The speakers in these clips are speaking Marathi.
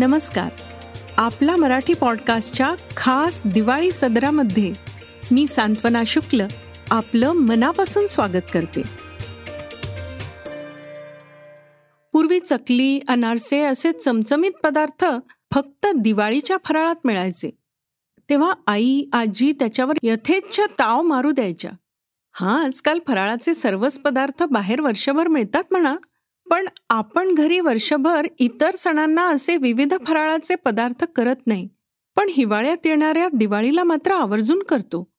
नमस्कार. आपला मराठी पॉडकास्टच्या खास दिवाळी सदरामध्ये मी सांत्वना शुक्ल आपलं मनापासून स्वागत करते. पूर्वी चकली अनारसे असे चमचमीत पदार्थ फक्त दिवाळीच्या फराळात मिळायचे. तेव्हा आई आजी त्याच्यावर यथेच्छ ताव मारू द्यायच्या. हा आजकाल फराळाचे सर्वच पदार्थ बाहेर वर्षभर मिळतात म्हणा पण आपण घरी वर्षभर इतर सणांना असे विविध फराळाचे पदार्थ करत नाही पण हिवाळ्यात येणाऱ्या दिवाळीला मात्र आवर्जून करतो.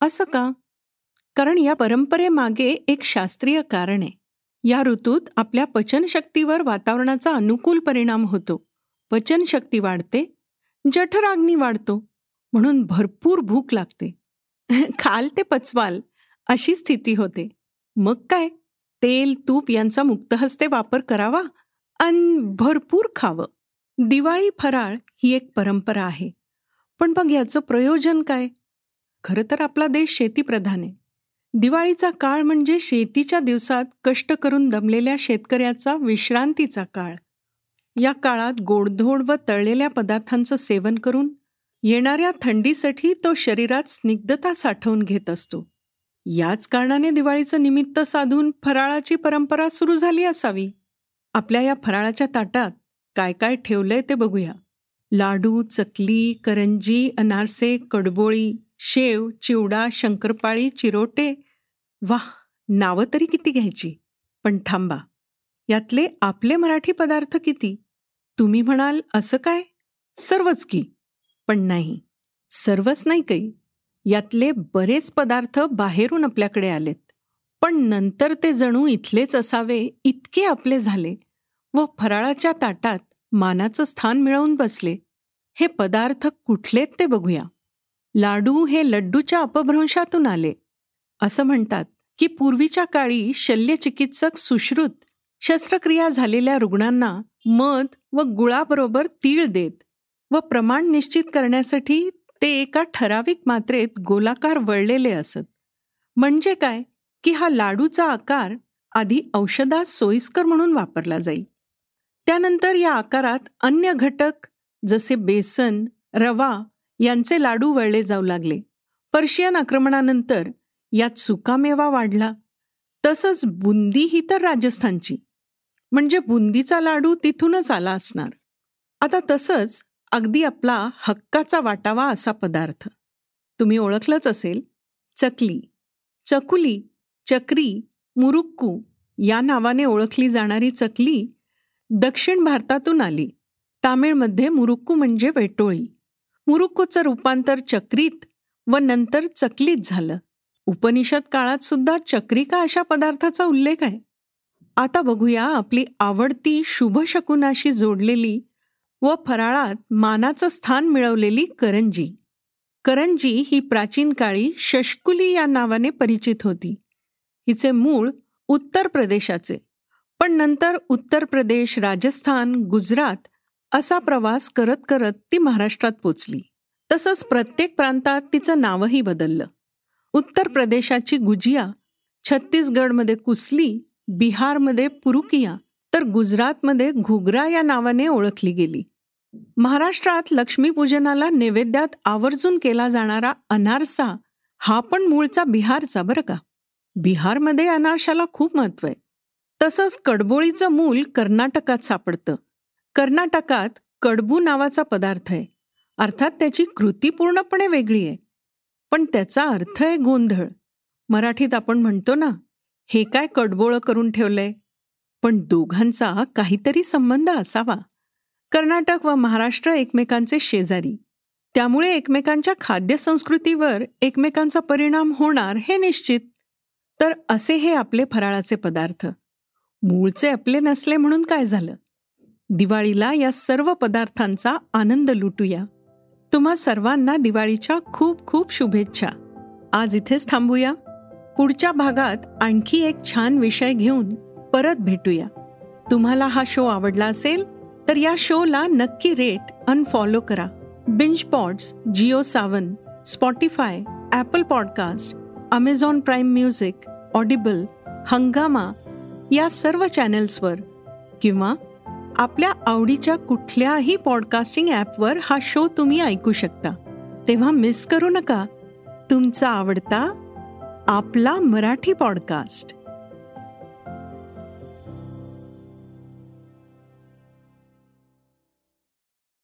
असं का? कारण या परंपरेमागे एक शास्त्रीय कारण आहे. या ऋतूत आपल्या पचनशक्तीवर वातावरणाचा अनुकूल परिणाम होतो. पचनशक्ती वाढते जठराग्नी वाढतो म्हणून भरपूर भूक लागते. खाल ते पचवाल अशी स्थिती होते. मग काय? तेल तूप यांचा मुक्तहस्ते वापर करावा आणि भरपूर खावं. दिवाळी फराळ ही एक परंपरा आहे. पण मग याचं प्रयोजन काय? खरं तर आपला देश शेतीप्रधान आहे. दिवाळीचा काळ म्हणजे शेतीच्या दिवसात कष्ट करून दमलेल्या शेतकऱ्याचा विश्रांतीचा काळ. या काळात गोडधोड व तळलेल्या पदार्थांचं सेवन करून येणाऱ्या थंडीसाठी तो शरीरात स्निग्धता साठवून घेत असतो. याच कारणाने दिवाळीचं निमित्त साधून फराळाची परंपरा सुरू झाली असावी. आपल्या या फराळाच्या ताटात काय काय ठेवलंय ते बघूया. लाडू चकली करंजी अनारसे कडबोळी शेव चिवडा शंकरपाळी चिरोटे. वाह नावं तरी किती घ्यायची. पण थांबा यातले आपले मराठी पदार्थ किती? तुम्ही म्हणाल असं काय? सर्वच की. पण नाही सर्वच नाही काही. यातले बरेच पदार्थ बाहेरून आपल्याकडे आलेत. पण नंतर ते जणू इथलेच असावे इतके आपले झाले व फराळाच्या ताटात मानाचं स्थान मिळवून बसले. हे पदार्थ कुठलेत ते बघूया. लाडू हे लड्डूच्या अपभ्रंशातून आले. असं म्हणतात की पूर्वीच्या काळी शल्यचिकित्सक सुश्रुत शस्त्रक्रिया झालेल्या रुग्णांना मध व गुळाबरोबर तीळ देत व प्रमाण निश्चित करण्यासाठी ते एका ठराविक मात्रेत गोलाकार वळलेले असत. म्हणजे काय? की हा लाडूचा आकार आधी औषधात सोयीस्कर म्हणून वापरला जाईल. त्यानंतर या आकारात अन्य घटक जसे बेसन रवा यांचे लाडू वळले जाऊ लागले. पर्शियन आक्रमणानंतर यात सुकामेवा वाढला. तसंच बुंदी ही तर राजस्थानची. म्हणजे बुंदीचा लाडू तिथूनच आला असणार. आता तसंच अगदी आपला हक्काचा वाटावा असा पदार्थ. तुम्ही ओळखलंच असेल चकली. चकुली चक्री मुरुक्कू या नावाने ओळखली जाणारी चकली दक्षिण भारतातून आली. तामिळमध्ये मुरुक्कू म्हणजे वेटोळी. मुरुक्कूचं रूपांतर चक्रीत व नंतर चकलीत झालं. उपनिषद काळात सुद्धा चक्रिका अशा पदार्थाचा उल्लेख आहे? आता बघूया आपली आवडती शुभशकुनाशी जोडलेली व फराळात मानाचं स्थान मिळवलेली करंजी. करंजी ही प्राचीन काळी शशकुली या नावाने परिचित होती. हिचे मूळ उत्तर प्रदेशाचे पण नंतर उत्तर प्रदेश राजस्थान गुजरात असा प्रवास करत करत ती महाराष्ट्रात पोचली. तसंच प्रत्येक प्रांतात तिचं नावही बदललं. उत्तर प्रदेशाची गुजिया छत्तीसगडमध्ये कुसली बिहारमध्ये पुरुकिया तर गुजरातमध्ये घुगरा या नावाने ओळखली गेली. महाराष्ट्रात लक्ष्मीपूजनाला नैवेद्यात आवर्जून केला जाणारा अनारसा हा पण मूळचा बिहारचा बरं का. बिहारमध्ये अनारशाला खूप महत्त्व आहे. तसंच कडबोळीचं मूल कर्नाटकात सापडतं. कर्नाटकात कडबू नावाचा पदार्थ आहे. अर्थात त्याची कृती पूर्णपणे वेगळी आहे. पण त्याचा अर्थ आहे गोंधळ. मराठीत आपण म्हणतो ना हे काय कडबोळं करून ठेवलंय? पण दोघांचा काहीतरी संबंध असावा. कर्नाटक व महाराष्ट्र एकमेकांचे शेजारी. त्यामुळे एकमेकांच्या खाद्यसंस्कृतीवर एकमेकांचा परिणाम होणार हे निश्चित. तर असे हे आपले फराळाचे पदार्थ. मूळचे आपले नसले म्हणून काय झालं? दिवाळीला या सर्व पदार्थांचा आनंद लुटूया. तुम्हा सर्वांना दिवाळीच्या खूप खूप शुभेच्छा. आज इथेच थांबूया. पुढच्या भागात आणखी एक छान विषय घेऊन परत भेटूया. तुम्हाला हा शो आवडला असेल तर या शोला नक्की रेट अनफॉलो करा. Binge pods Jio Saavn Spotify Apple podcast Amazon Prime music Audible Hungama या सर्व चॅनेल्सवर किंवा आपल्या आवडीच्या कुठल्याही पॉडकास्टिंग ॲपवर हा शो तुम्ही ऐकू शकता. तेव्हा मिस करू नका. तुमचा आवडता आपला मराठी पॉडकास्ट